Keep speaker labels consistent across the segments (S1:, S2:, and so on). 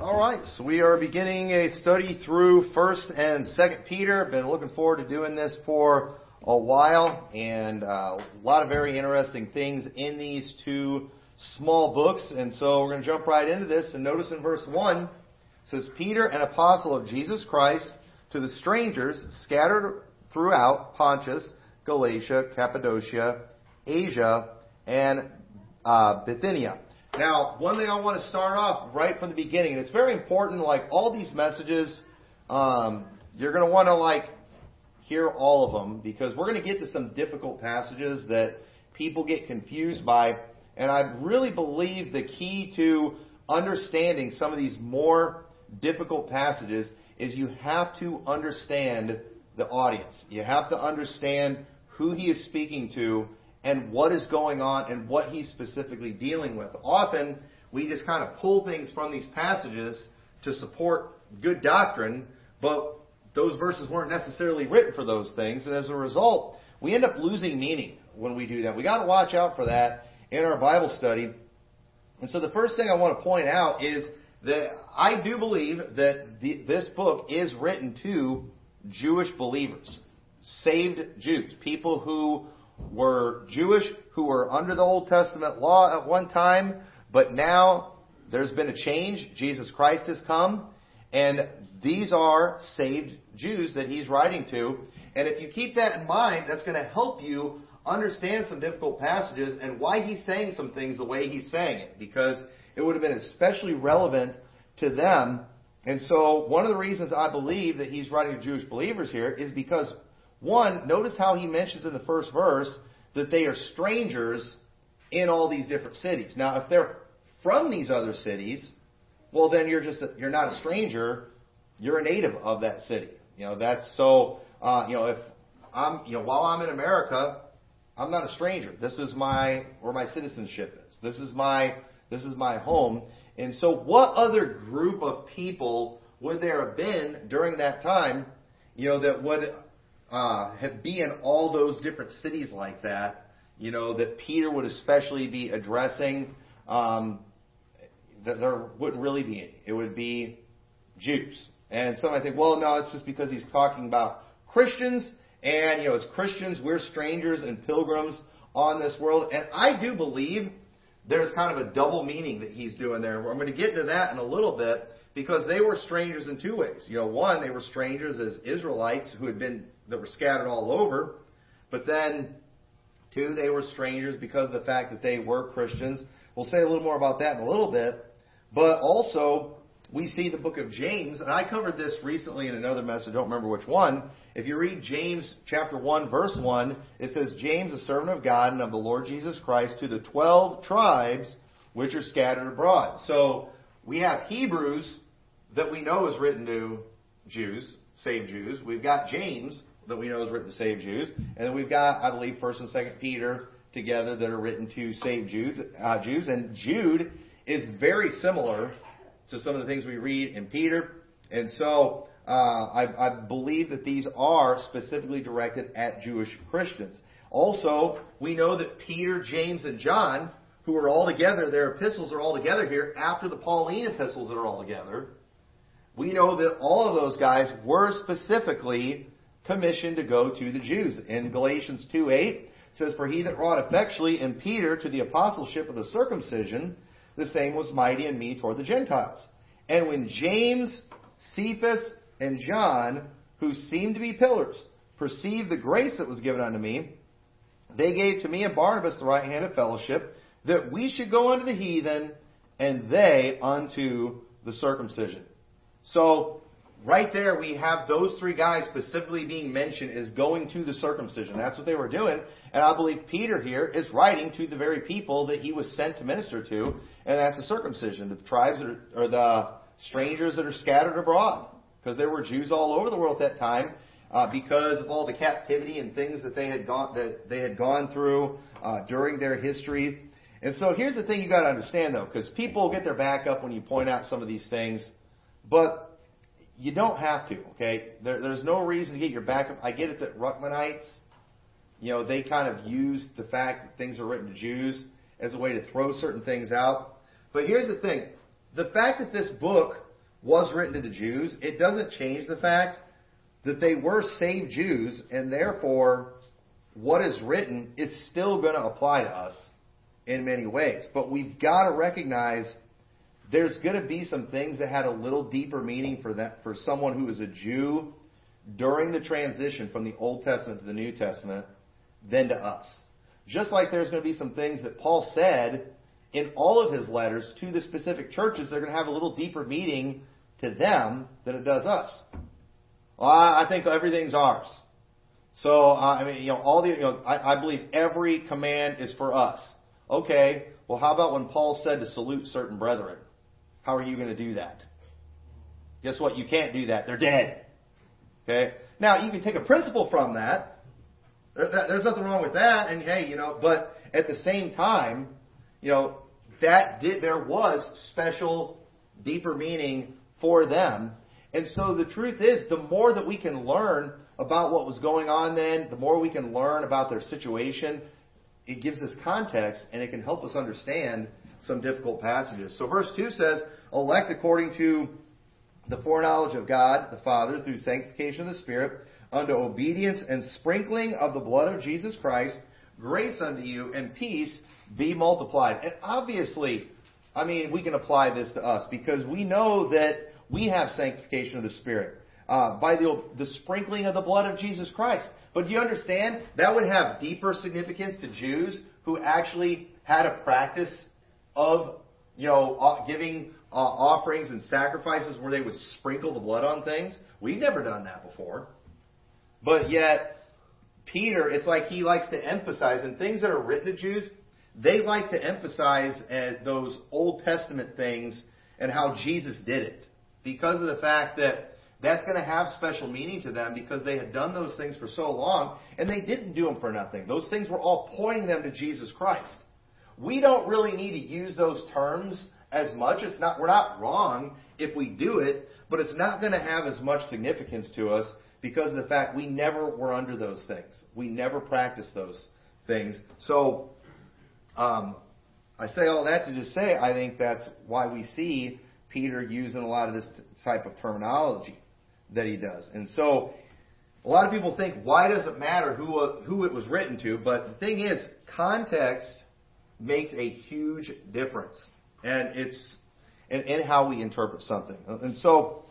S1: All right, so we are beginning a study through First and Second Peter. Been looking forward to doing this for a while, and uh, a lot of very interesting things in these two small books. And so we're going to jump right into this. And notice in verse one says, "Peter, an apostle of Jesus Christ, to the strangers scattered throughout Pontus, Galatia, Cappadocia, Asia, and uh, Bithynia." Now, one thing I want to start off right from the beginning, and it's very important, like all these messages, um, you're going to want to like hear all of them because we're going to get to some difficult passages that people get confused by. And I really believe the key to understanding some of these more difficult passages is you have to understand the audience. You have to understand who he is speaking to and what is going on and what he's specifically dealing with. Often, we just kind of pull things from these passages to support good doctrine, but those verses weren't necessarily written for those things, and as a result, we end up losing meaning when we do that. We got to watch out for that in our Bible study. And so the first thing I want to point out is that I do believe that the, this book is written to Jewish believers, saved Jews, people who were Jewish who were under the Old Testament law at one time, but now there's been a change. Jesus Christ has come, and these are saved Jews that he's writing to. And if you keep that in mind, that's going to help you understand some difficult passages and why he's saying some things the way he's saying it, because it would have been especially relevant to them. And so, one of the reasons I believe that he's writing to Jewish believers here is because one, notice how he mentions in the first verse that they are strangers in all these different cities. Now, if they're from these other cities, well, then you're just a, you're not a stranger. You're a native of that city. You know that's so. Uh, you know if I'm you know while I'm in America, I'm not a stranger. This is my where my citizenship is. This is my this is my home. And so, what other group of people would there have been during that time? You know that would uh, be in all those different cities like that, you know, that Peter would especially be addressing, um, that there wouldn't really be any. It would be Jews. And some might think, well, no, it's just because he's talking about Christians, and, you know, as Christians, we're strangers and pilgrims on this world. And I do believe there's kind of a double meaning that he's doing there. I'm going to get into that in a little bit because they were strangers in two ways. You know, one, they were strangers as Israelites who had been that were scattered all over. But then, two, they were strangers because of the fact that they were Christians. We'll say a little more about that in a little bit. But also, we see the book of James, and I covered this recently in another message, I don't remember which one. If you read James chapter 1, verse 1, it says, James, a servant of God and of the Lord Jesus Christ, to the twelve tribes which are scattered abroad. So, we have Hebrews that we know is written to Jews, saved Jews. We've got James, that we know is written to save Jews. And then we've got, I believe, First and Second Peter together that are written to save Jews. Uh, Jews. And Jude is very similar to some of the things we read in Peter. And so uh, I, I believe that these are specifically directed at Jewish Christians. Also, we know that Peter, James, and John, who are all together, their epistles are all together here after the Pauline epistles that are all together. We know that all of those guys were specifically commissioned to go to the Jews. In Galatians 2 8, says, For he that wrought effectually in Peter to the apostleship of the circumcision, the same was mighty in me toward the Gentiles. And when James, Cephas, and John, who seemed to be pillars, perceived the grace that was given unto me, they gave to me and Barnabas the right hand of fellowship, that we should go unto the heathen, and they unto the circumcision. So right there we have those three guys specifically being mentioned as going to the circumcision. That's what they were doing. And I believe Peter here is writing to the very people that he was sent to minister to, and that's the circumcision, the tribes that are, or the strangers that are scattered abroad. Because there were Jews all over the world at that time. Uh, because of all the captivity and things that they had gone that they had gone through uh, during their history, and so here's the thing you got to understand though, because people get their back up when you point out some of these things, but you don't have to, okay? There, there's no reason to get your back up. I get it that Ruckmanites, you know, they kind of use the fact that things are written to Jews as a way to throw certain things out. But here's the thing. The fact that this book was written to the Jews, it doesn't change the fact that they were saved Jews, and therefore, what is written is still going to apply to us in many ways. But we've got to recognize there's going to be some things that had a little deeper meaning for that for someone who is a Jew during the transition from the Old Testament to the New Testament than to us. Just like there's going to be some things that Paul said in all of his letters to the specific churches, they're going to have a little deeper meaning to them than it does us. Well, I think everything's ours. So, uh, I mean, you know, all the, you know, I, I believe every command is for us. Okay, well, how about when Paul said to salute certain brethren? How are you going to do that? Guess what? You can't do that. They're dead. Okay? Now, you can take a principle from that. There's nothing wrong with that. And hey, you know, but at the same time, you know, that did, there was special, deeper meaning for them. And so the truth is, the more that we can learn about what was going on then, the more we can learn about their situation, it gives us context and it can help us understand some difficult passages. So verse 2 says, elect according to the foreknowledge of God the Father through sanctification of the Spirit, unto obedience and sprinkling of the blood of Jesus Christ, grace unto you and peace be multiplied. And obviously, I mean, we can apply this to us because we know that we have sanctification of the Spirit uh, by the, the sprinkling of the blood of Jesus Christ. But do you understand? That would have deeper significance to Jews who actually had a practice of, you know, uh, giving uh, offerings and sacrifices where they would sprinkle the blood on things. We've never done that before. But yet, Peter, it's like he likes to emphasize, and things that are written to Jews, they like to emphasize uh, those Old Testament things and how Jesus did it. Because of the fact that that's going to have special meaning to them because they had done those things for so long and they didn't do them for nothing. Those things were all pointing them to Jesus Christ. We don't really need to use those terms as much. It's not, we're not wrong if we do it, but it's not going to have as much significance to us because of the fact we never were under those things. We never practiced those things. So, um, I say all that to just say I think that's why we see Peter using a lot of this type of terminology that he does. And so, a lot of people think, why does it matter who, who it was written to? But the thing is, context makes a huge difference and it's in, in how we interpret something. And so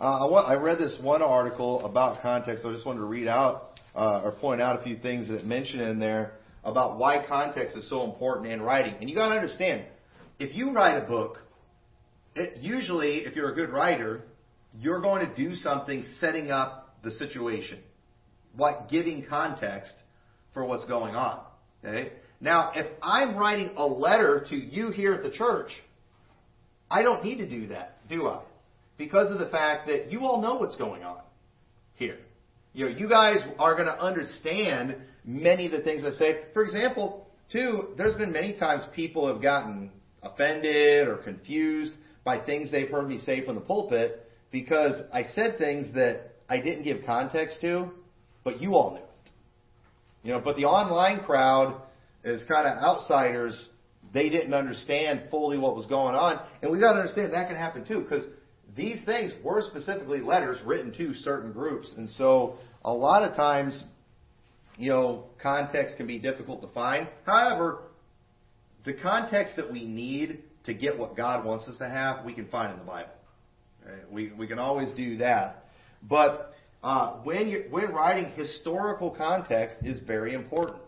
S1: uh, I, want, I read this one article about context. I just wanted to read out uh, or point out a few things that it mentioned in there about why context is so important in writing. And you got to understand, if you write a book, it, usually, if you're a good writer, you're going to do something setting up the situation, like giving context for what's going on. Okay? Now, if I'm writing a letter to you here at the church, I don't need to do that, do I? Because of the fact that you all know what's going on here. You know, you guys are going to understand many of the things I say. For example, too, there's been many times people have gotten offended or confused by things they've heard me say from the pulpit because I said things that I didn't give context to, but you all knew it. You know, but the online crowd as kind of outsiders, they didn't understand fully what was going on. And we got to understand that can happen too, because these things were specifically letters written to certain groups. And so a lot of times, you know, context can be difficult to find. However, the context that we need to get what God wants us to have, we can find in the Bible. Right? We, we can always do that. But uh, when, you when writing historical context is very important.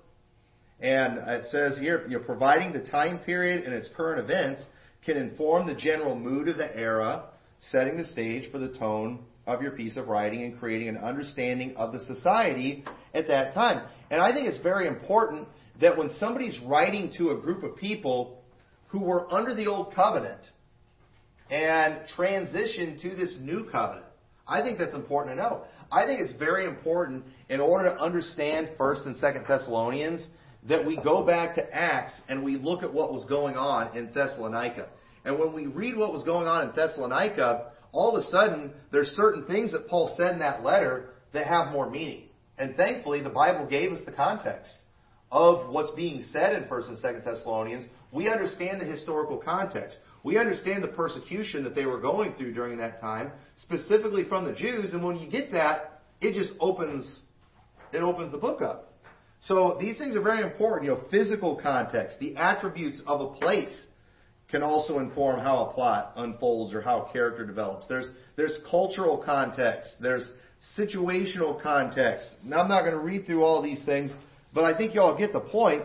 S1: And it says here, you know, providing the time period and its current events can inform the general mood of the era, setting the stage for the tone of your piece of writing and creating an understanding of the society at that time. And I think it's very important that when somebody's writing to a group of people who were under the old covenant and transition to this new covenant, I think that's important to know. I think it's very important in order to understand 1st and 2nd Thessalonians that we go back to Acts and we look at what was going on in Thessalonica. And when we read what was going on in Thessalonica, all of a sudden there's certain things that Paul said in that letter that have more meaning. And thankfully the Bible gave us the context of what's being said in 1st and 2nd Thessalonians. We understand the historical context. We understand the persecution that they were going through during that time, specifically from the Jews, and when you get that, it just opens it opens the book up. So these things are very important. You know, physical context, the attributes of a place can also inform how a plot unfolds or how character develops. There's there's cultural context. There's situational context. Now I'm not going to read through all these things, but I think you all get the point.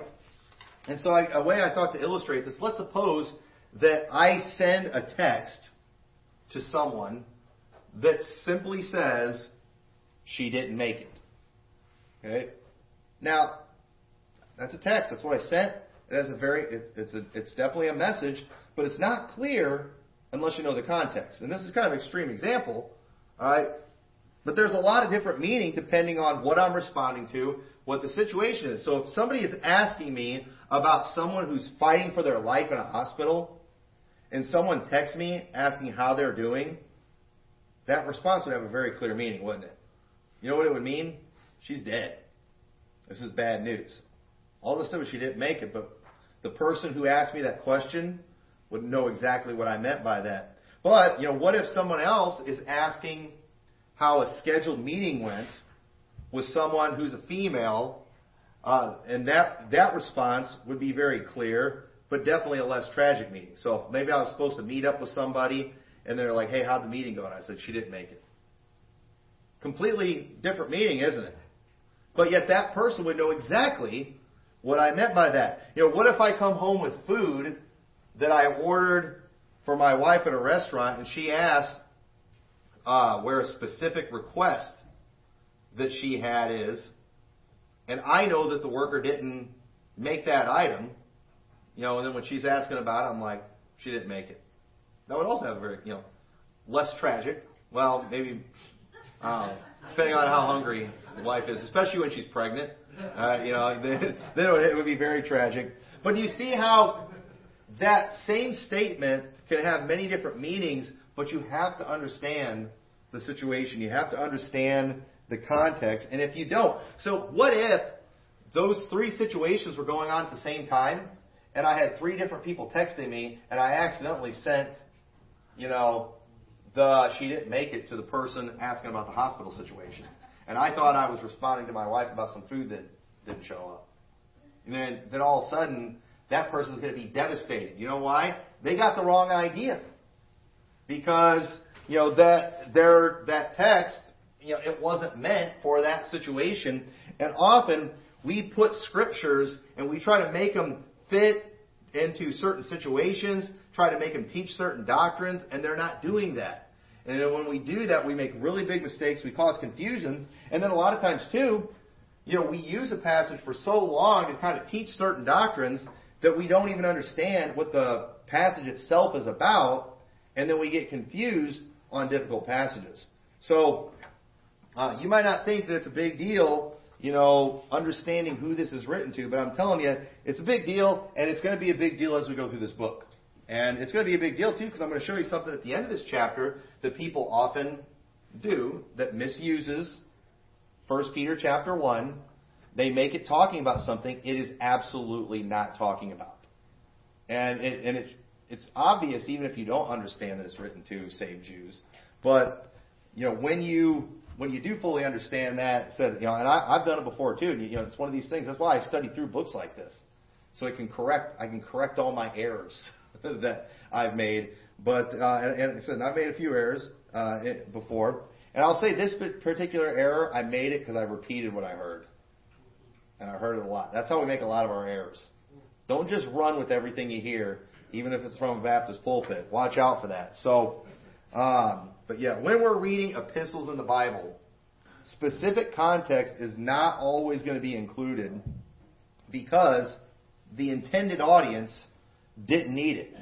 S1: And so I, a way I thought to illustrate this, let's suppose that I send a text to someone that simply says she didn't make it. Okay? Now, that's a text. That's what I sent. It has a very, it, it's a, it's definitely a message, but it's not clear unless you know the context. And this is kind of an extreme example, all right? But there's a lot of different meaning depending on what I'm responding to, what the situation is. So if somebody is asking me about someone who's fighting for their life in a hospital, and someone texts me asking how they're doing, that response would have a very clear meaning, wouldn't it? You know what it would mean? She's dead. This is bad news. All a sudden she didn't make it, but the person who asked me that question would know exactly what I meant by that. But, you know, what if someone else is asking how a scheduled meeting went with someone who's a female, uh, and that, that response would be very clear, but definitely a less tragic meeting. So maybe I was supposed to meet up with somebody, and they're like, hey, how'd the meeting go? And I said, she didn't make it. Completely different meeting, isn't it? But yet that person would know exactly what I meant by that. You know, what if I come home with food that I ordered for my wife at a restaurant and she asked uh, where a specific request that she had is, and I know that the worker didn't make that item, you know, and then when she's asking about it, I'm like, she didn't make it. That would also have a very, you know, less tragic. Well, maybe, um, depending on how hungry wife is, especially when she's pregnant. Uh, you know, then, then it, would, it would be very tragic. But you see how that same statement can have many different meanings, but you have to understand the situation. You have to understand the context. And if you don't, so what if those three situations were going on at the same time, and I had three different people texting me, and I accidentally sent, you know, the she didn't make it to the person asking about the hospital situation. And I thought I was responding to my wife about some food that didn't show up. And then, then all of a sudden, that person's going to be devastated. You know why? They got the wrong idea. Because, you know, that, their, that text, you know, it wasn't meant for that situation. And often, we put scriptures and we try to make them fit into certain situations, try to make them teach certain doctrines, and they're not doing that. And when we do that, we make really big mistakes. We cause confusion. And then a lot of times, too, you know, we use a passage for so long to kind of teach certain doctrines that we don't even understand what the passage itself is about. And then we get confused on difficult passages. So, uh, you might not think that it's a big deal, you know, understanding who this is written to, but I'm telling you, it's a big deal, and it's going to be a big deal as we go through this book. And it's going to be a big deal too, because I'm going to show you something at the end of this chapter that people often do that misuses 1 Peter chapter 1. They make it talking about something it is absolutely not talking about. And, it, and it, it's obvious even if you don't understand that it's written to save Jews. But, you know, when you when you do fully understand that, said, you know, and I, I've done it before too. And, you know, it's one of these things. That's why I study through books like this, so I can correct. I can correct all my errors. that I've made. But uh, and, and said I've made a few errors uh, before, and I'll say this particular error I made it because I repeated what I heard, and I heard it a lot. That's how we make a lot of our errors. Don't just run with everything you hear, even if it's from a Baptist pulpit. Watch out for that. So, um, but yeah, when we're reading epistles in the Bible, specific context is not always going to be included because the intended audience didn't need it.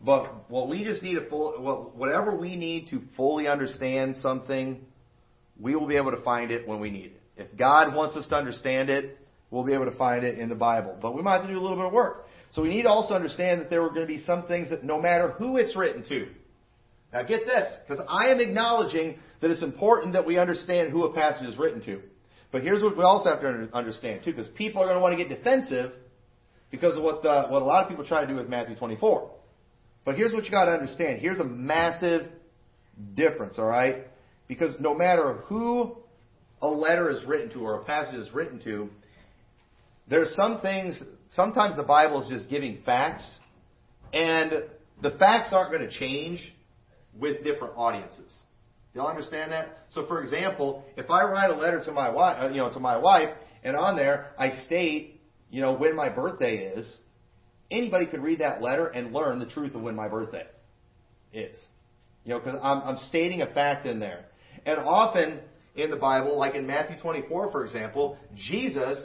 S1: But what we just need to full, whatever we need to fully understand something, we will be able to find it when we need it. If God wants us to understand it, we'll be able to find it in the Bible. But we might have to do a little bit of work. So we need to also understand that there are going to be some things that no matter who it's written to. Now get this, because I am acknowledging that it's important that we understand who a passage is written to. But here's what we also have to understand too, because people are going to want to get defensive because of what the, what a lot of people try to do with Matthew 24. But here's what you got to understand. Here's a massive difference, all right? Because no matter who a letter is written to or a passage is written to, there's some things, sometimes the Bible is just giving facts, and the facts aren't going to change with different audiences. Y'all understand that? So, for example, if I write a letter to my wife, uh, you know, to my wife, and on there I state, you know, when my birthday is, anybody could read that letter and learn the truth of when my birthday is. You know, because I'm, I'm stating a fact in there. And often in the Bible, like in Matthew 24, for example, Jesus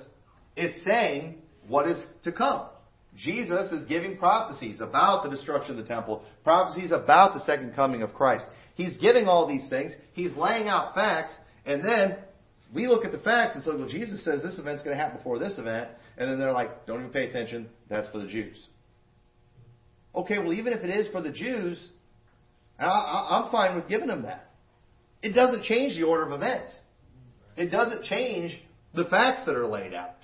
S1: is saying what is to come. Jesus is giving prophecies about the destruction of the temple, prophecies about the second coming of Christ. He's giving all these things. He's laying out facts, and then we look at the facts and say, well, Jesus says this event's going to happen before this event, and then they're like, don't even pay attention. That's for the Jews. Okay, well, even if it is for the Jews, I, am fine with giving them that. It doesn't change the order of events. It doesn't change the facts that are laid out.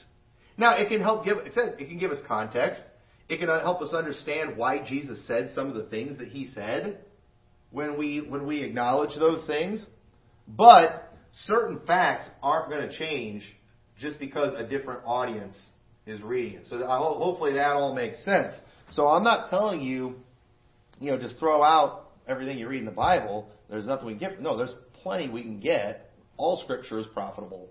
S1: Now, it can help give, it said, it can give us context. It can help us understand why Jesus said some of the things that he said when we, when we acknowledge those things. But certain facts aren't going to change just because a different audience is reading it. So hopefully that all makes sense. So I'm not telling you, you know, just throw out everything you read in the Bible. There's nothing we can get. No, there's plenty we can get. All Scripture is profitable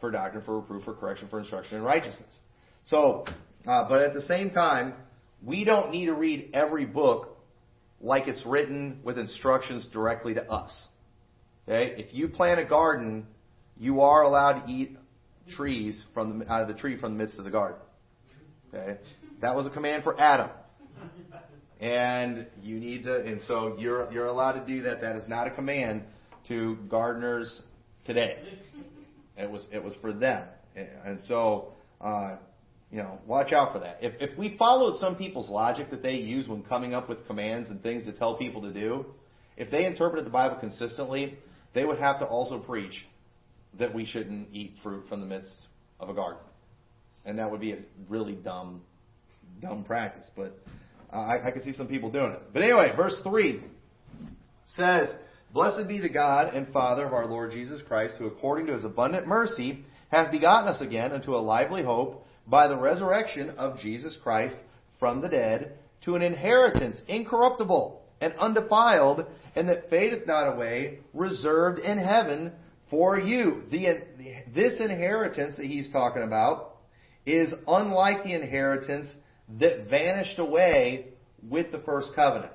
S1: for doctrine, for reproof, for correction, for instruction in righteousness. So, uh, but at the same time, we don't need to read every book like it's written with instructions directly to us. Okay? If you plant a garden, you are allowed to eat trees from the, out of the tree from the midst of the garden. Okay? That was a command for Adam. And you need to, and so you're, you're allowed to do that. That is not a command to gardeners today. It was, it was for them. And so, uh, you know, watch out for that. If, if we followed some people's logic that they use when coming up with commands and things to tell people to do, if they interpreted the Bible consistently, they would have to also preach that we shouldn't eat fruit from the midst of a garden. And that would be a really dumb, dumb practice. But uh, I, I can see some people doing it. But anyway, verse 3 says, Blessed be the God and Father of our Lord Jesus Christ, who according to his abundant mercy hath begotten us again unto a lively hope by the resurrection of Jesus Christ from the dead to an inheritance incorruptible and undefiled and that fadeth not away, reserved in heaven for you. The, this inheritance that he's talking about is unlike the inheritance that vanished away with the first covenant.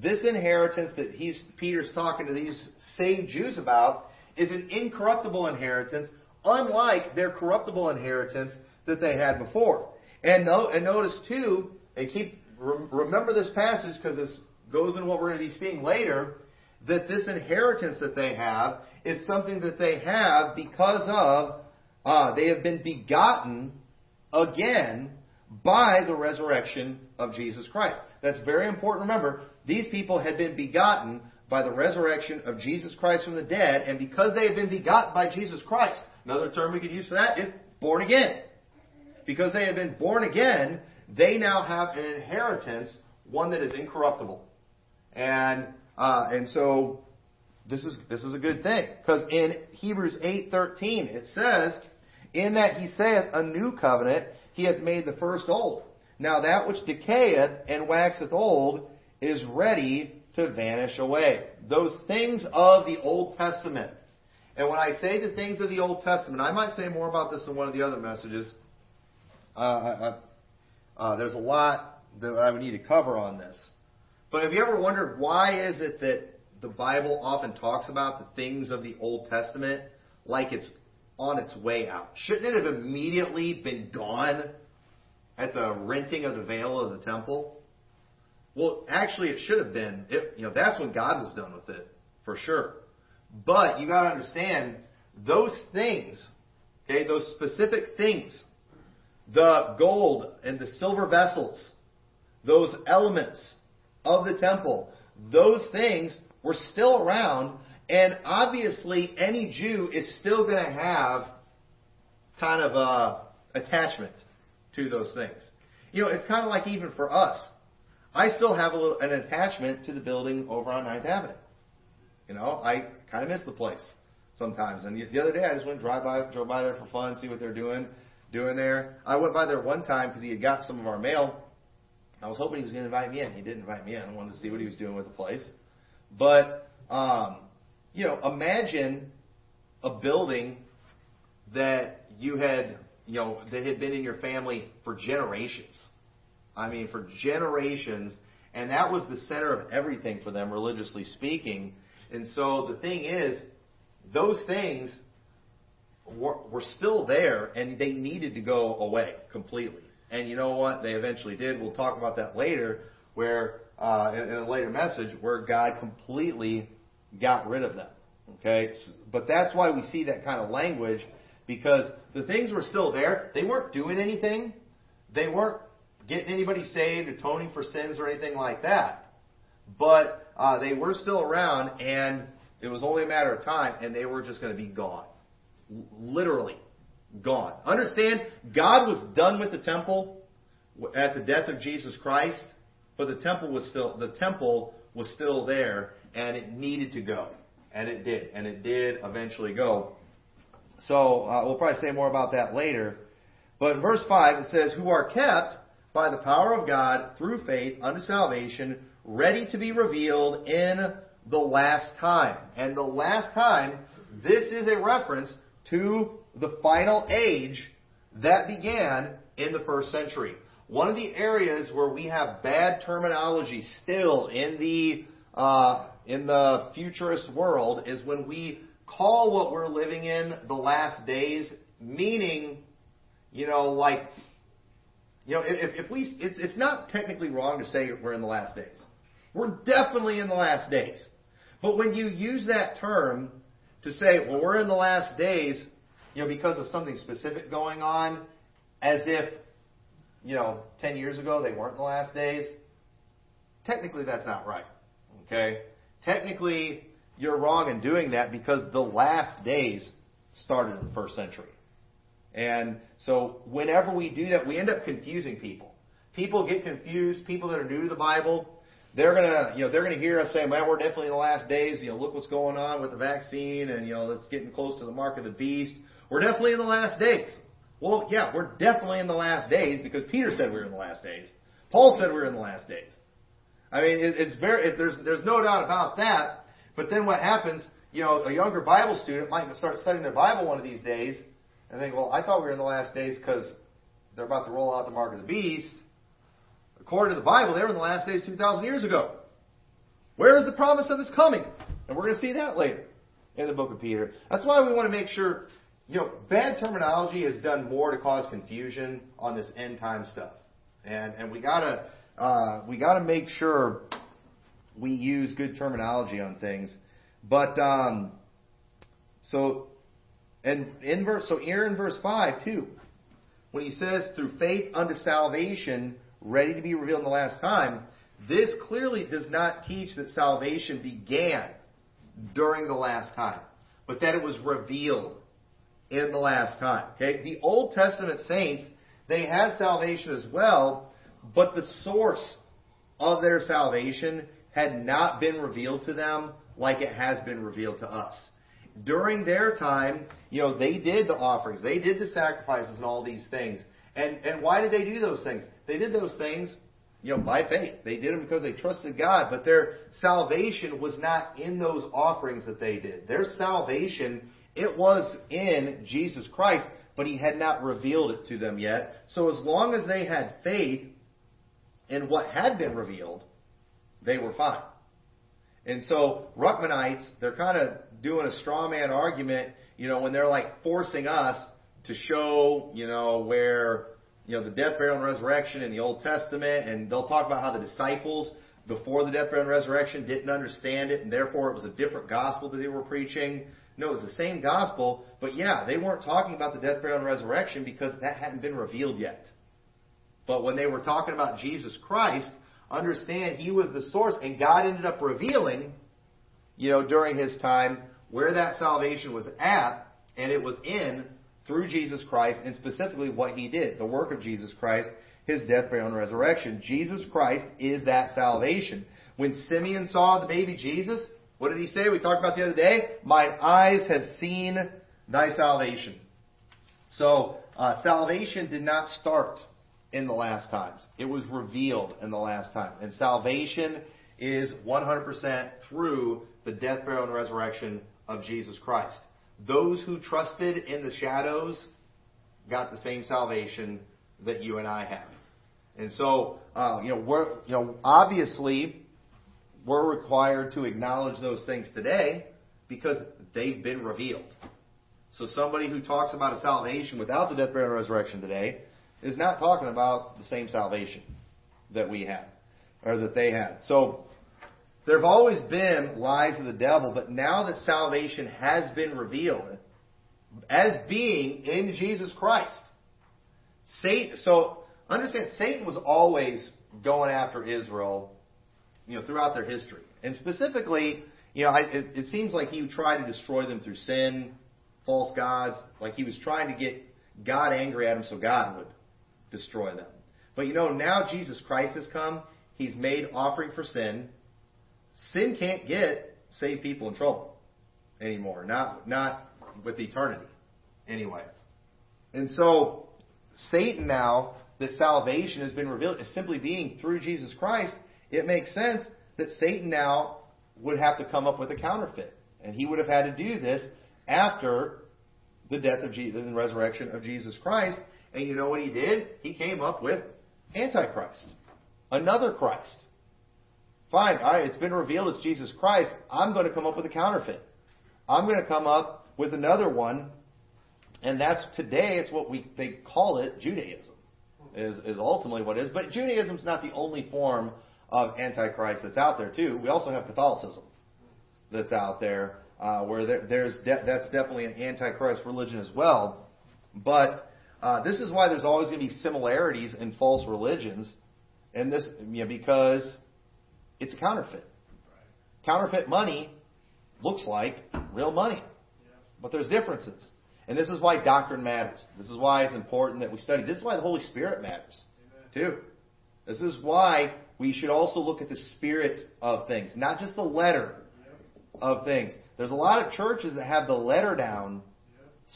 S1: This inheritance that he's, Peter's talking to these saved Jews about is an incorruptible inheritance, unlike their corruptible inheritance that they had before. And, no, and notice too, and keep remember this passage because this goes in what we're going to be seeing later, that this inheritance that they have is something that they have because of uh, they have been begotten again by the resurrection of Jesus Christ. That's very important. Remember, these people had been begotten by the resurrection of Jesus Christ from the dead, and because they had been begotten by Jesus Christ, another term we could use for that is born again. Because they had been born again, they now have an inheritance, one that is incorruptible. And uh, and so this is this is a good thing because in Hebrews eight thirteen it says, "In that he saith a new covenant, he hath made the first old. Now that which decayeth and waxeth old is ready to vanish away." Those things of the Old Testament. And when I say the things of the Old Testament, I might say more about this in one of the other messages. Uh, uh, uh there's a lot that I would need to cover on this. But have you ever wondered why is it that the Bible often talks about the things of the Old Testament like it's on its way out? Shouldn't it have immediately been gone at the renting of the veil of the temple? Well, actually, it should have been. It, you know, that's when God was done with it, for sure. But you got to understand those things, okay, those specific things, the gold and the silver vessels, those elements, of the temple. Those things were still around, and obviously any Jew is still going to have kind of a attachment to those things. You know, it's kind of like even for us. I still have a little, an attachment to the building over on 9th Avenue. You know, I kind of miss the place sometimes. And the other day, I just went drive by, drove by there for fun, see what they're doing, doing there. I went by there one time because he had got some of our mail. I was hoping he was going to invite me in. He didn't invite me in. I wanted to see what he was doing with the place. But, um, you know, imagine a building that you had, you know, that had been in your family for generations. I mean, for generations. And that was the center of everything for them, religiously speaking. And so the thing is, those things were, were still there and they needed to go away completely. And you know what? They eventually did. We'll talk about that later, where uh, in, in a later message, where God completely got rid of them. Okay, but that's why we see that kind of language because the things were still there. They weren't doing anything. They weren't getting anybody saved, atoning for sins, or anything like that. But uh, they were still around, and it was only a matter of time, and they were just going to be gone. L- literally gone. Understand, God was done with the temple at the death of Jesus Christ, but the temple was still the temple was still there, and it needed to go, and it did, and it did eventually go. So uh, we'll probably say more about that later. But in verse five it says, "Who are kept by the power of God through faith unto salvation, ready to be revealed in the last time." And the last time, this is a reference to the final age that began in the first century. One of the areas where we have bad terminology still in the uh, in the futurist world is when we call what we're living in the last days, meaning, you know, like, you know, if, if we, it's, it's not technically wrong to say we're in the last days. We're definitely in the last days. But when you use that term to say, well, we're in the last days, you know, because of something specific going on, as if, you know, 10 years ago they weren't in the last days. Technically, that's not right. Okay? Technically, you're wrong in doing that because the last days started in the first century. And so whenever we do that, we end up confusing people. People get confused. People that are new to the Bible, they're gonna, you know, they're gonna hear us say, "Man, we're definitely in the last days." You know, look what's going on with the vaccine, and you know, it's getting close to the mark of the beast. We're definitely in the last days. Well, yeah, we're definitely in the last days because Peter said we were in the last days. Paul said we were in the last days. I mean, it, it's very, it, there's, there's no doubt about that. But then what happens, you know, a younger Bible student might start studying their Bible one of these days and think, well, I thought we were in the last days because they're about to roll out the mark of the beast. According to the Bible, they were in the last days 2,000 years ago. Where is the promise of this coming? And we're going to see that later in the book of Peter. That's why we want to make sure you know, bad terminology has done more to cause confusion on this end time stuff, and and we gotta uh, we gotta make sure we use good terminology on things. But um, so and in verse so here in verse five too, when he says through faith unto salvation, ready to be revealed in the last time, this clearly does not teach that salvation began during the last time, but that it was revealed in the last time. Okay? The Old Testament saints, they had salvation as well, but the source of their salvation had not been revealed to them like it has been revealed to us. During their time, you know, they did the offerings, they did the sacrifices and all these things. And and why did they do those things? They did those things, you know, by faith. They did them because they trusted God, but their salvation was not in those offerings that they did. Their salvation it was in Jesus Christ, but he had not revealed it to them yet. So as long as they had faith in what had been revealed, they were fine. And so Ruckmanites, they're kind of doing a straw man argument, you know, when they're like forcing us to show, you know, where, you know, the death, burial, and resurrection in the Old Testament, and they'll talk about how the disciples before the death, burial, and resurrection didn't understand it, and therefore it was a different gospel that they were preaching. No, it was the same gospel, but yeah, they weren't talking about the death, burial, and resurrection because that hadn't been revealed yet. But when they were talking about Jesus Christ, understand He was the source, and God ended up revealing, you know, during His time where that salvation was at, and it was in through Jesus Christ, and specifically what He did, the work of Jesus Christ. his death, burial, and resurrection. Jesus Christ is that salvation. When Simeon saw the baby Jesus, what did he say? We talked about the other day. My eyes have seen thy salvation. So, uh, salvation did not start in the last times. It was revealed in the last time. And salvation is 100% through the death, burial, and resurrection of Jesus Christ. Those who trusted in the shadows got the same salvation that you and I have. And so, uh, you know, we're, you know, obviously, we're required to acknowledge those things today because they've been revealed. So somebody who talks about a salvation without the death, burial, and resurrection today is not talking about the same salvation that we have or that they had. So there have always been lies of the devil, but now that salvation has been revealed as being in Jesus Christ, Satan. So understand, Satan was always going after Israel, you know, throughout their history, and specifically, you know, I, it, it seems like he tried to destroy them through sin, false gods, like he was trying to get God angry at him, so God would destroy them. But you know, now Jesus Christ has come. He's made offering for sin. Sin can't get saved people in trouble anymore. Not not with eternity, anyway. And so Satan now that salvation has been revealed is simply being through Jesus Christ. It makes sense that Satan now would have to come up with a counterfeit, and he would have had to do this after the death of Jesus and resurrection of Jesus Christ. And you know what he did? He came up with Antichrist, another Christ. Fine, all right, it's been revealed as Jesus Christ. I'm going to come up with a counterfeit. I'm going to come up with another one, and that's today. It's what we they call it Judaism, is is ultimately what it is. But Judaism's not the only form of Antichrist that's out there too. We also have Catholicism that's out there, uh, where there, there's de- that's definitely an Antichrist religion as well. But uh, this is why there's always going to be similarities in false religions, and this you know, because it's a counterfeit. Counterfeit money looks like real money, but there's differences, and this is why doctrine matters. This is why it's important that we study. This is why the Holy Spirit matters too. This is why we should also look at the spirit of things, not just the letter of things. There's a lot of churches that have the letter down.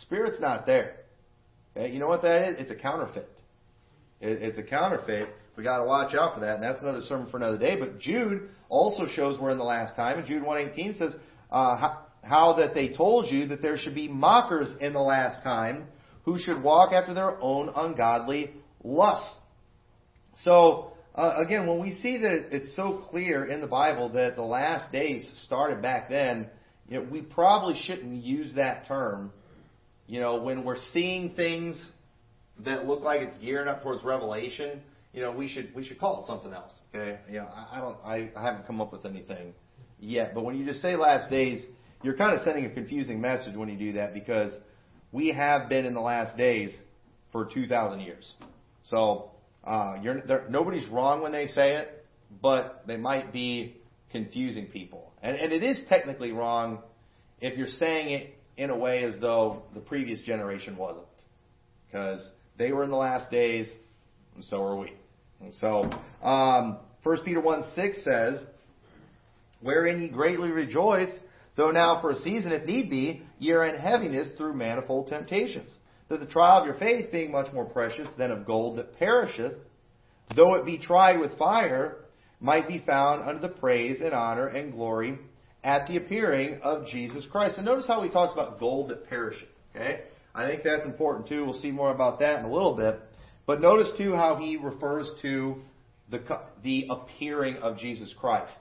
S1: Spirit's not there. Okay? You know what that is? It's a counterfeit. It, it's a counterfeit. We got to watch out for that, and that's another sermon for another day. But Jude also shows we're in the last time, and Jude 1:18 says uh, how, how that they told you that there should be mockers in the last time who should walk after their own ungodly lust. So uh, again, when we see that it's so clear in the Bible that the last days started back then, you know, we probably shouldn't use that term. You know, when we're seeing things that look like it's gearing up towards revelation, you know, we should we should call it something else. Okay, you know, I, I don't I, I haven't come up with anything yet, but when you just say last days, you're kind of sending a confusing message when you do that because we have been in the last days for 2,000 years. So uh, you're, there nobody's wrong when they say it, but they might be confusing people. And, and it is technically wrong if you're saying it in a way as though the previous generation wasn't. Because they were in the last days, and so are we. And so, um, 1 Peter 1 6 says, Wherein ye greatly rejoice, though now for a season, if need be, ye are in heaviness through manifold temptations that the trial of your faith, being much more precious than of gold that perisheth, though it be tried with fire, might be found unto the praise and honor and glory at the appearing of Jesus Christ. And notice how he talks about gold that perisheth. Okay? I think that's important too. We'll see more about that in a little bit. But notice too how he refers to the, the appearing of Jesus Christ.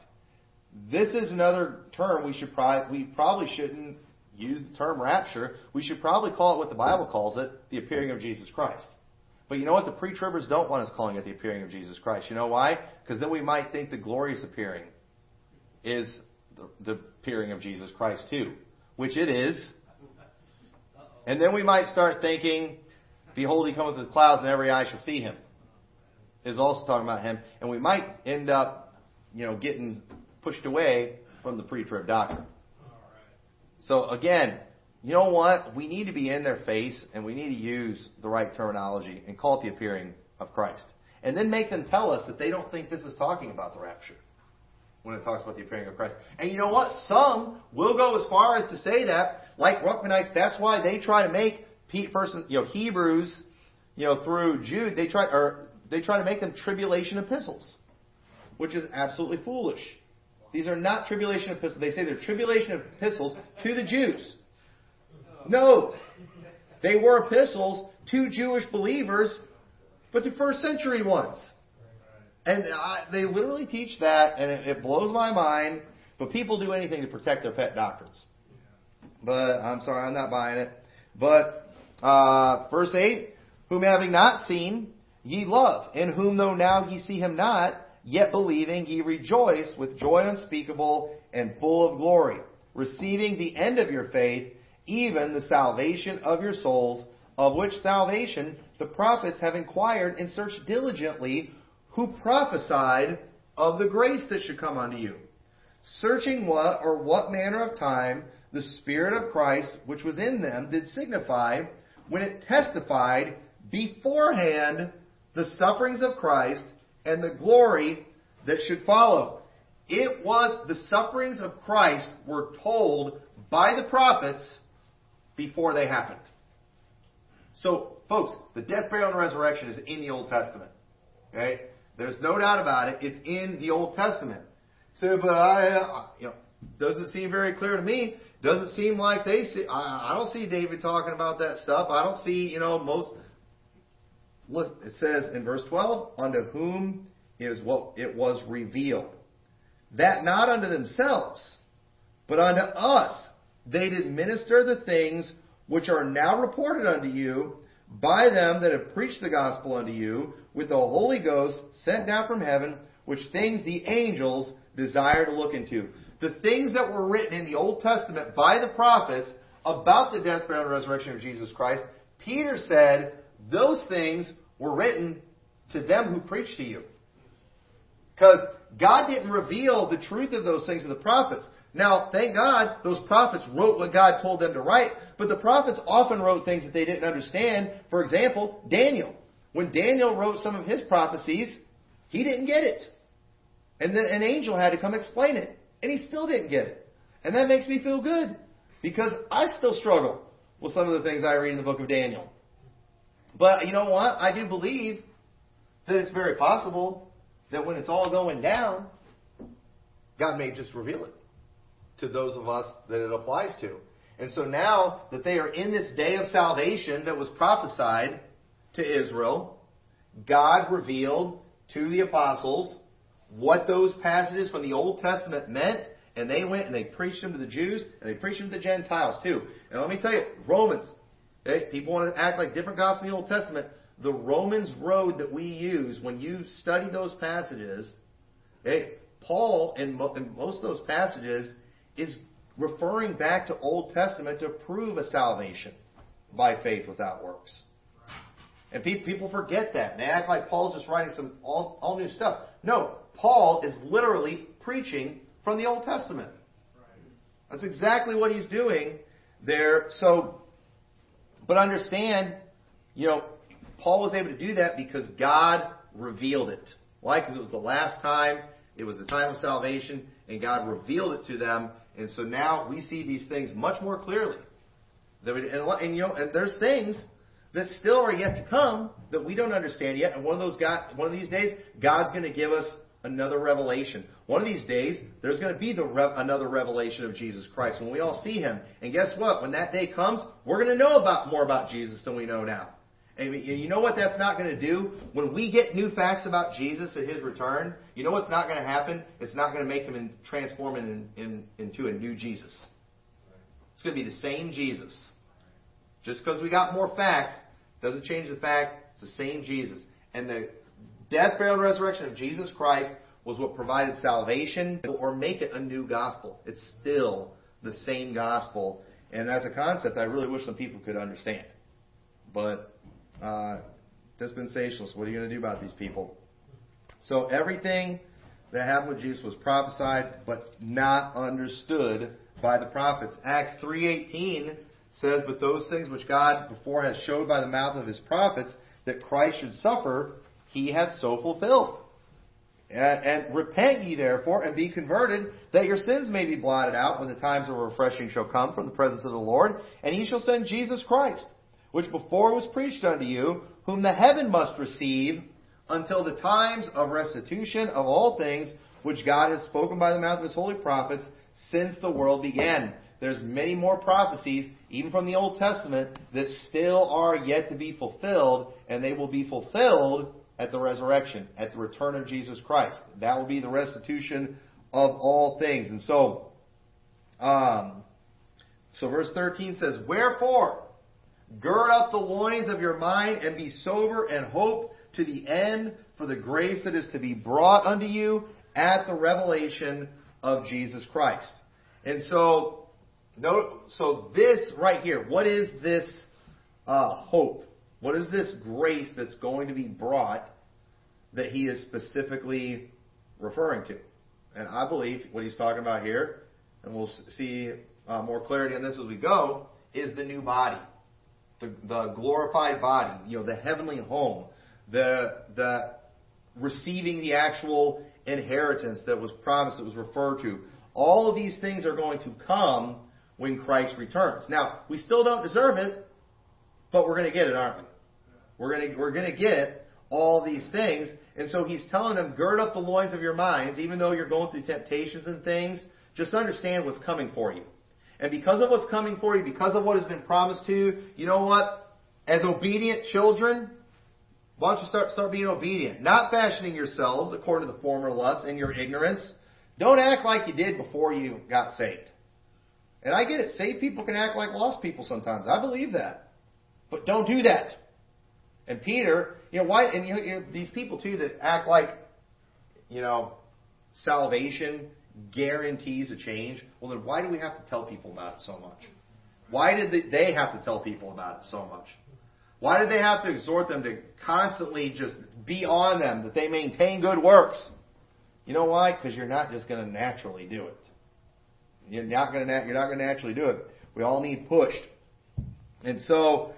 S1: This is another term we should probably, we probably shouldn't use the term rapture, we should probably call it what the Bible calls it, the appearing of Jesus Christ. But you know what? The pre-tribbers don't want us calling it the appearing of Jesus Christ. You know why? Because then we might think the glorious appearing is the, appearing of Jesus Christ too, which it is. And then we might start thinking, behold, he cometh with clouds and every eye shall see him. Is also talking about him. And we might end up, you know, getting pushed away from the pre-trib doctrine. So again, you know what? We need to be in their face and we need to use the right terminology and call it the appearing of Christ. and then make them tell us that they don't think this is talking about the rapture when it talks about the appearing of Christ. And you know what? Some will go as far as to say that, like Ruckmanites, that's why they try to make first, you know, Hebrews, you know, through Jude, they try or they try to make them tribulation epistles, which is absolutely foolish. These are not tribulation epistles. They say they're tribulation epistles to the Jews. No, they were epistles to Jewish believers, but the first century ones. And I, they literally teach that, and it, it blows my mind. But people do anything to protect their pet doctrines. But I'm sorry, I'm not buying it. But uh, verse eight: Whom having not seen, ye love, and whom though now ye see him not, yet believing ye rejoice with joy unspeakable and full of glory, receiving the end of your faith, even the salvation of your souls, of which salvation the prophets have inquired and searched diligently, who prophesied of the grace that should come unto you, searching what or what manner of time the Spirit of Christ which was in them did signify when it testified beforehand the sufferings of Christ and the glory that should follow. It was the sufferings of Christ were told by the prophets before they happened. So, folks, the death, burial, and resurrection is in the Old Testament. Okay? There's no doubt about it. It's in the Old Testament. So, but I, you know, doesn't seem very clear to me. Doesn't seem like they see. I, I don't see David talking about that stuff. I don't see, you know, most. It says in verse 12, unto whom is what it was revealed. That not unto themselves, but unto us they did minister the things which are now reported unto you by them that have preached the gospel unto you with the Holy Ghost sent down from heaven, which things the angels desire to look into. The things that were written in the Old Testament by the prophets about the death, burial, and resurrection of Jesus Christ, Peter said those things were written to them who preached to you. Because God didn't reveal the truth of those things to the prophets. Now, thank God, those prophets wrote what God told them to write, but the prophets often wrote things that they didn't understand. For example, Daniel. When Daniel wrote some of his prophecies, he didn't get it. And then an angel had to come explain it. And he still didn't get it. And that makes me feel good. Because I still struggle with some of the things I read in the book of Daniel. But you know what? I do believe that it's very possible that when it's all going down, God may just reveal it to those of us that it applies to. And so now that they are in this day of salvation that was prophesied to Israel, God revealed to the apostles what those passages from the Old Testament meant, and they went and they preached them to the Jews, and they preached them to the Gentiles too. And let me tell you, Romans, okay, people want to act like different gospel in the Old Testament. The Romans road that we use when you study those passages, okay, Paul in, mo- in most of those passages is referring back to Old Testament to prove a salvation by faith without works. And people forget that. They act like Paul's just writing some all, all new stuff. No, Paul is literally preaching from the Old Testament. That's exactly what he's doing there. So, but understand, you know, Paul was able to do that because God revealed it. Why? Because it was the last time, it was the time of salvation, and God revealed it to them, and so now we see these things much more clearly. And, you know, and there's things that still are yet to come that we don't understand yet. And one of those God, one of these days, God's going to give us another revelation. One of these days, there's going to be the another revelation of Jesus Christ when we all see Him. And guess what? When that day comes, we're going to know about more about Jesus than we know now. And you know what that's not going to do? When we get new facts about Jesus at His return, you know what's not going to happen? It's not going to make Him in, transform in, in, into a new Jesus. It's going to be the same Jesus. Just because we got more facts doesn't change the fact it's the same Jesus. And the death, burial, and resurrection of Jesus Christ was what provided salvation or make it a new gospel. It's still the same gospel. And as a concept, I really wish some people could understand. But uh, dispensationalists. What are you going to do about these people? So everything that happened with Jesus was prophesied, but not understood by the prophets. Acts 3:18 says, "But those things which God before has showed by the mouth of His prophets that Christ should suffer, he hath so fulfilled. And, and repent ye therefore, and be converted, that your sins may be blotted out when the times of refreshing shall come from the presence of the Lord, and he shall send Jesus Christ, which before was preached unto you, whom the heaven must receive until the times of restitution of all things which God has spoken by the mouth of his holy prophets since the world began. There's many more prophecies, even from the Old Testament, that still are yet to be fulfilled, and they will be fulfilled at the resurrection, at the return of Jesus Christ. That will be the restitution of all things. And so, um, so verse 13 says, Wherefore, gird up the loins of your mind and be sober and hope to the end for the grace that is to be brought unto you at the revelation of Jesus Christ. And so, no, so this right here, what is this uh, hope? What is this grace that's going to be brought that he is specifically referring to? And I believe what he's talking about here, and we'll see uh, more clarity on this as we go, is the new body, the, the glorified body, you know, the heavenly home, the the receiving the actual inheritance that was promised, that was referred to. All of these things are going to come when Christ returns. Now, we still don't deserve it, but we're going to get it, aren't we? We're going to, we're going to get all these things. And so he's telling them, gird up the loins of your minds, even though you're going through temptations and things, just understand what's coming for you. And because of what's coming for you, because of what has been promised to you, you know what? As obedient children, why don't you start, start being obedient? Not fashioning yourselves according to the former lusts and your ignorance. Don't act like you did before you got saved. And I get it. Saved people can act like lost people sometimes. I believe that. But don't do that. And Peter, you know, why, and you know, these people too that act like, you know, salvation guarantees a change. Well, then why do we have to tell people about it so much? Why did they have to tell people about it so much? Why did they have to exhort them to constantly just be on them that they maintain good works? You know why? Because you're not just going to naturally do it. You're not going to you're not going to naturally do it. We all need pushed. And so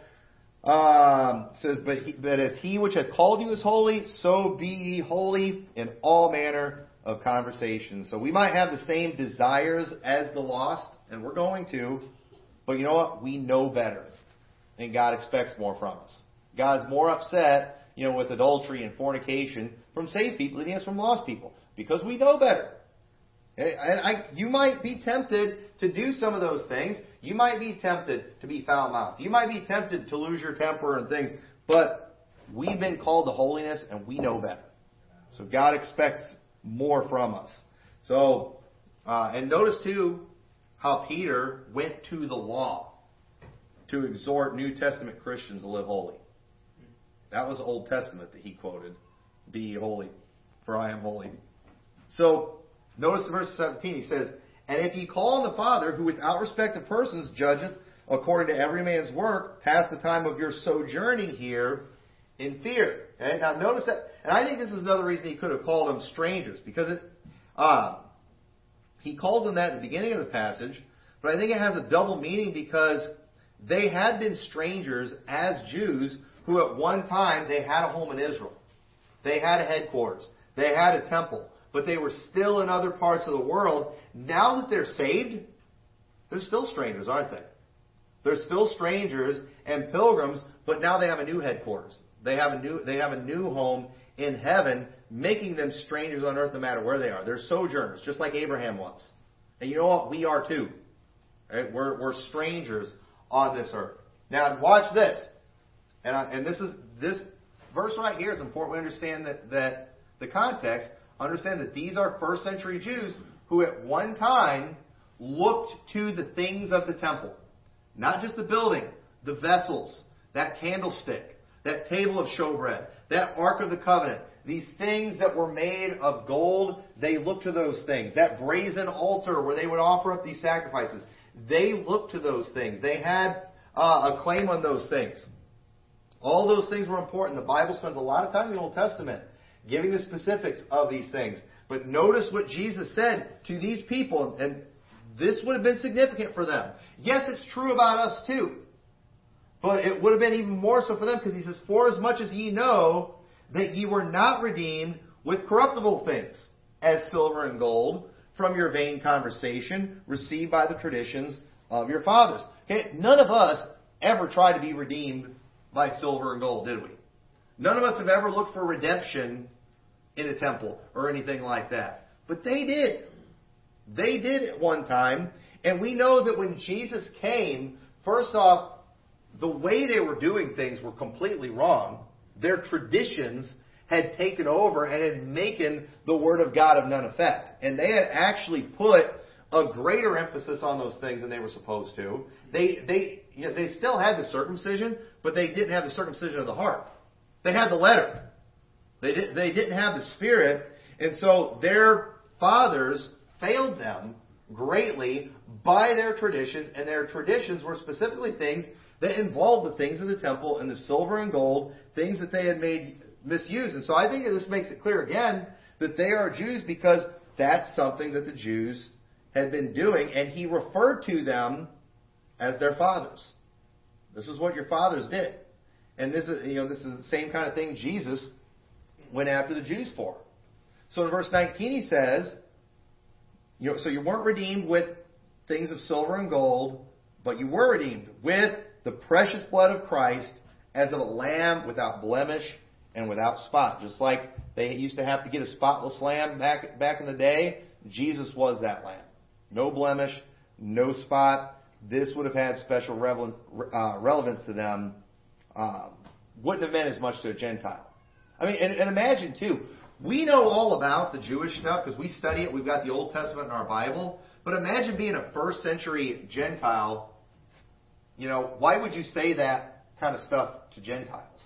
S1: um, says, but he, that as he which hath called you is holy, so be ye holy in all manner of conversation. So we might have the same desires as the lost, and we're going to, but you know what? We know better, and God expects more from us. God's more upset, you know, with adultery and fornication from saved people than he is from lost people because we know better. And I, you might be tempted to do some of those things. You might be tempted to be foul mouthed. You might be tempted to lose your temper and things. But we've been called to holiness and we know better. So God expects more from us. So, uh, and notice too how Peter went to the law to exhort New Testament Christians to live holy. That was Old Testament that he quoted. Be holy, for I am holy. So, Notice verse 17, he says, And if ye call on the Father, who without respect of persons judgeth according to every man's work, pass the time of your sojourning here in fear. Now notice that, and I think this is another reason he could have called them strangers, because it, uh, he calls them that at the beginning of the passage, but I think it has a double meaning because they had been strangers as Jews who at one time they had a home in Israel. They had a headquarters. They had a temple but they were still in other parts of the world. Now that they're saved, they're still strangers, aren't they? They're still strangers and pilgrims, but now they have a new headquarters. They have a new, they have a new home in heaven, making them strangers on earth no matter where they are. They're sojourners, just like Abraham was. And you know what? We are too. Right? We're, we're strangers on this earth. Now, watch this. And, I, and this is this verse right here is important. We understand that, that the context. Understand that these are first century Jews who at one time looked to the things of the temple. Not just the building, the vessels, that candlestick, that table of showbread, that Ark of the Covenant, these things that were made of gold, they looked to those things. That brazen altar where they would offer up these sacrifices, they looked to those things. They had uh, a claim on those things. All those things were important. The Bible spends a lot of time in the Old Testament giving the specifics of these things. But notice what Jesus said to these people, and this would have been significant for them. Yes, it's true about us too. But it would have been even more so for them because he says, For as much as ye know that ye were not redeemed with corruptible things, as silver and gold, from your vain conversation received by the traditions of your fathers. Okay, none of us ever tried to be redeemed by silver and gold, did we? None of us have ever looked for redemption in a temple or anything like that. But they did. They did at one time. And we know that when Jesus came, first off, the way they were doing things were completely wrong. Their traditions had taken over and had making the Word of God of none effect. And they had actually put a greater emphasis on those things than they were supposed to. They, they, you know, they still had the circumcision, but they didn't have the circumcision of the heart. They had the letter. They, did, they didn't have the Spirit. And so their fathers failed them greatly by their traditions, and their traditions were specifically things that involved the things of the temple and the silver and gold, things that they had made misused. And so I think that this makes it clear again that they are Jews because that's something that the Jews had been doing, and he referred to them as their fathers. This is what your fathers did. And this is, you know, this is the same kind of thing Jesus went after the Jews for. So in verse 19 he says, you know, so you weren't redeemed with things of silver and gold, but you were redeemed with the precious blood of Christ as of a lamb without blemish and without spot. Just like they used to have to get a spotless lamb back back in the day, Jesus was that lamb. No blemish, no spot. This would have had special uh, relevance to them. Um, wouldn't have meant as much to a Gentile. I mean, and, and imagine too, we know all about the Jewish stuff because we study it. We've got the Old Testament in our Bible. But imagine being a first century Gentile. You know, why would you say that kind of stuff to Gentiles?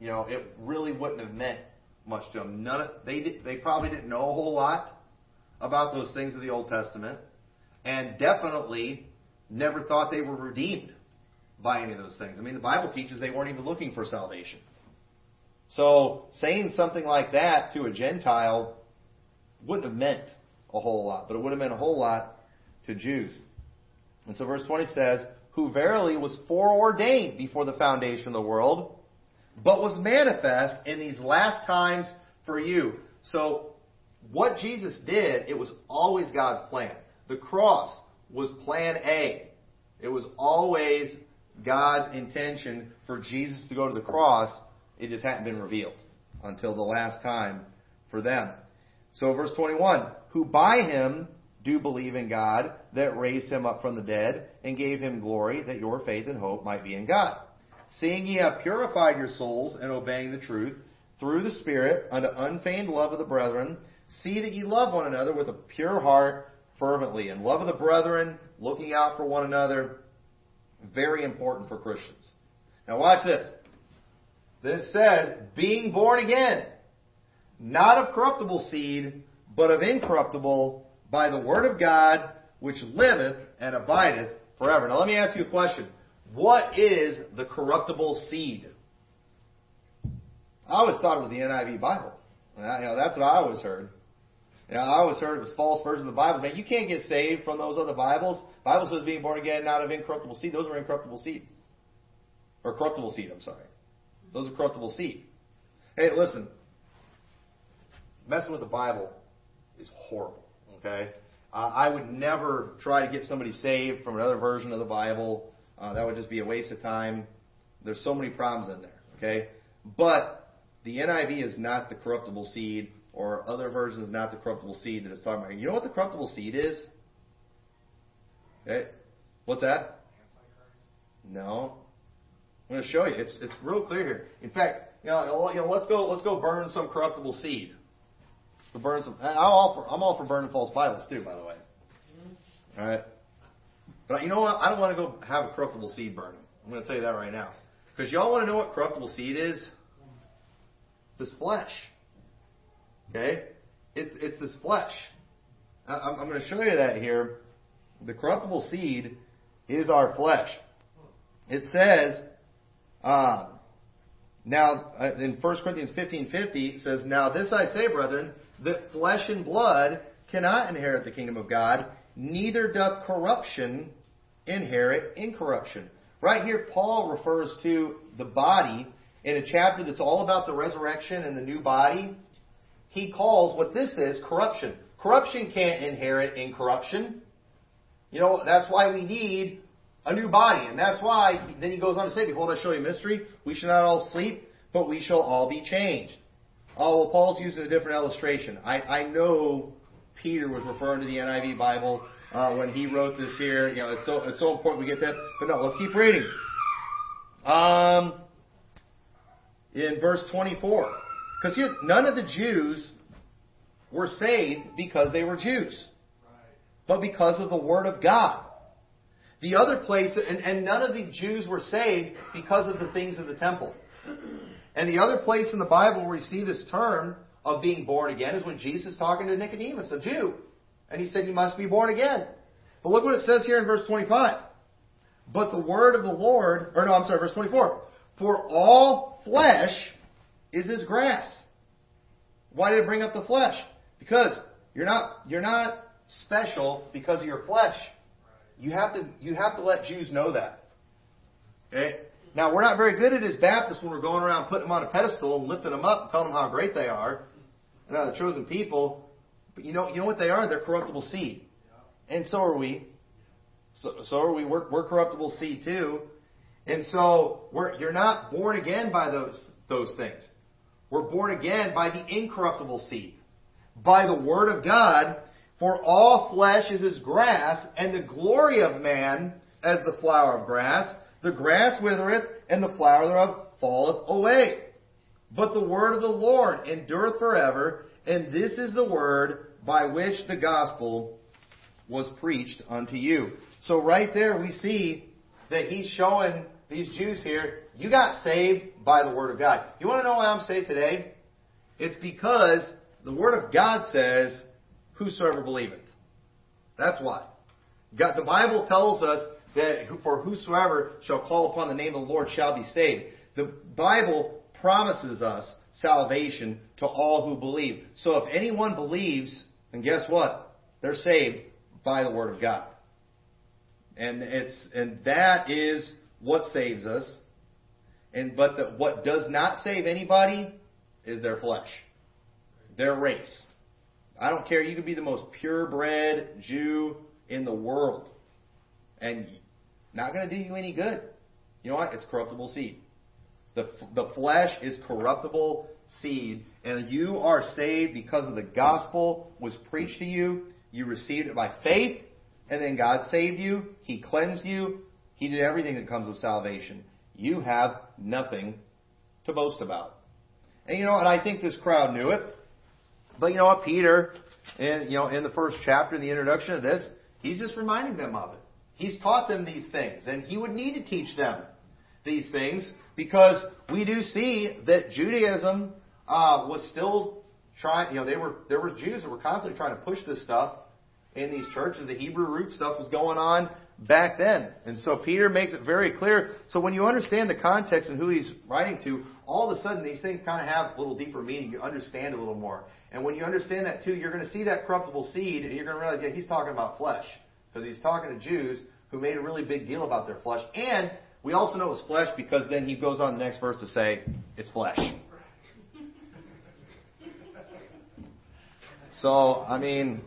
S1: You know, it really wouldn't have meant much to them. None of, they did, they probably didn't know a whole lot about those things of the Old Testament, and definitely never thought they were redeemed by any of those things. I mean, the Bible teaches they weren't even looking for salvation. So saying something like that to a Gentile wouldn't have meant a whole lot, but it would have meant a whole lot to Jews. And so verse 20 says, Who verily was foreordained before the foundation of the world, but was manifest in these last times for you. So what Jesus did, it was always God's plan. The cross was plan A. It was always God's intention for Jesus to go to the cross it just hadn't been revealed until the last time for them. So verse 21, who by him do believe in God that raised him up from the dead and gave him glory that your faith and hope might be in God. Seeing ye have purified your souls in obeying the truth through the Spirit unto unfeigned love of the brethren, see that ye love one another with a pure heart fervently. And love of the brethren, looking out for one another, very important for Christians. Now watch this. Then it says, being born again, not of corruptible seed, but of incorruptible, by the word of God, which liveth and abideth forever. Now let me ask you a question. What is the corruptible seed? I always thought it was the NIV Bible. You know, that's what I always heard. You know, I always heard it was false version of the Bible. Man, you can't get saved from those other Bibles. The Bible says being born again, not of incorruptible seed. Those are incorruptible seed. Or corruptible seed, I'm sorry. Those are corruptible seed. Hey, listen. Messing with the Bible is horrible. Okay? Uh, I would never try to get somebody saved from another version of the Bible. Uh, that would just be a waste of time. There's so many problems in there. Okay? But the NIV is not the corruptible seed, or other versions not the corruptible seed that it's talking about. You know what the corruptible seed is? Okay? What's that? No. I'm going to show you. It's it's real clear here. In fact, you know, you know, let's go let's go burn some corruptible seed. Burn some. I'm all for I'm all for burning false Bibles too, by the way. All right. But you know what? I don't want to go have a corruptible seed burning. I'm going to tell you that right now. Because y'all want to know what corruptible seed is? It's this flesh. Okay? It's it's this flesh. I'm, I'm going to show you that here. The corruptible seed is our flesh. It says uh, now, in 1 Corinthians 15:50 it says, "Now this I say, brethren, that flesh and blood cannot inherit the kingdom of God, neither doth corruption inherit incorruption." Right here, Paul refers to the body, in a chapter that's all about the resurrection and the new body, he calls what this is corruption. Corruption can't inherit incorruption. You know, that's why we need a new body. And that's why, then he goes on to say, Behold, I show you a mystery. We shall not all sleep, but we shall all be changed. Oh, well, Paul's using a different illustration. I, I know Peter was referring to the NIV Bible uh, when he wrote this here. You know, it's so, it's so important we get that. But no, let's keep reading. Um, in verse 24. Because here, none of the Jews were saved because they were Jews, but because of the Word of God. The other place, and, and none of the Jews were saved because of the things of the temple. And the other place in the Bible where we see this term of being born again is when Jesus is talking to Nicodemus, a Jew. And he said, You must be born again. But look what it says here in verse 25. But the word of the Lord, or no, I'm sorry, verse 24. For all flesh is as grass. Why did it bring up the flesh? Because you're not, you're not special because of your flesh. You have to, you have to let Jews know that. Okay? Now, we're not very good at as Baptists when we're going around putting them on a pedestal and lifting them up and telling them how great they are and how the chosen people. But you know, you know what they are? They're corruptible seed. And so are we. So, so are we. We're, we're corruptible seed too. And so we're, you're not born again by those, those things. We're born again by the incorruptible seed, by the Word of God. For all flesh is as grass, and the glory of man as the flower of grass. The grass withereth, and the flower thereof falleth away. But the word of the Lord endureth forever, and this is the word by which the gospel was preached unto you. So right there we see that he's showing these Jews here, you got saved by the Word of God. You want to know why I'm saved today? It's because the Word of God says, Whosoever believeth. That's why. God, the Bible tells us that for whosoever shall call upon the name of the Lord shall be saved. The Bible promises us salvation to all who believe. So if anyone believes, then guess what? They're saved by the Word of God. And it's and that is what saves us. And but the, what does not save anybody is their flesh, their race. I don't care. You could be the most purebred Jew in the world, and not going to do you any good. You know what? It's corruptible seed. The the flesh is corruptible seed, and you are saved because of the gospel was preached to you. You received it by faith, and then God saved you. He cleansed you. He did everything that comes with salvation. You have nothing to boast about. And you know, and I think this crowd knew it. But you know what, Peter, in, you know, in the first chapter, in the introduction of this, he's just reminding them of it. He's taught them these things, and he would need to teach them these things because we do see that Judaism uh, was still trying. You know, they were there were Jews that were constantly trying to push this stuff in these churches. The Hebrew root stuff was going on back then. And so Peter makes it very clear. So when you understand the context and who he's writing to, all of a sudden these things kind of have a little deeper meaning. You understand a little more. And when you understand that too, you're going to see that corruptible seed and you're going to realize, yeah, he's talking about flesh. Because he's talking to Jews who made a really big deal about their flesh. And we also know it's flesh because then he goes on the next verse to say, it's flesh. So, I mean,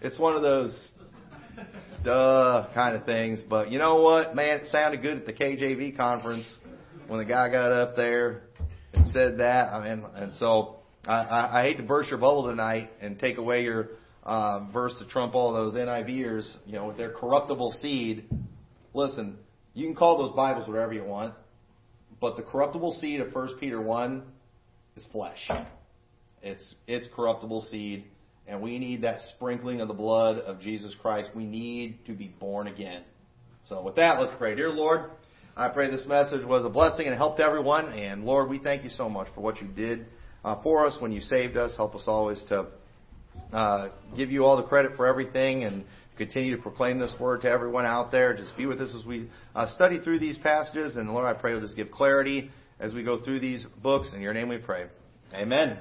S1: it's one of those duh kind of things. But you know what, man? It sounded good at the KJV conference when the guy got up there and said that. I mean, and so I, I, I hate to burst your bubble tonight and take away your uh, verse to trump all those NIVers, you know, with their corruptible seed. Listen, you can call those Bibles whatever you want, but the corruptible seed of 1 Peter 1 is flesh. It's it's corruptible seed and we need that sprinkling of the blood of Jesus Christ. We need to be born again. So with that, let's pray. Dear Lord, I pray this message was a blessing and helped everyone. And Lord, we thank you so much for what you did uh, for us when you saved us. Help us always to uh, give you all the credit for everything and continue to proclaim this word to everyone out there. Just be with us as we uh, study through these passages. And Lord, I pray you'll just give clarity as we go through these books. In your name we pray. Amen.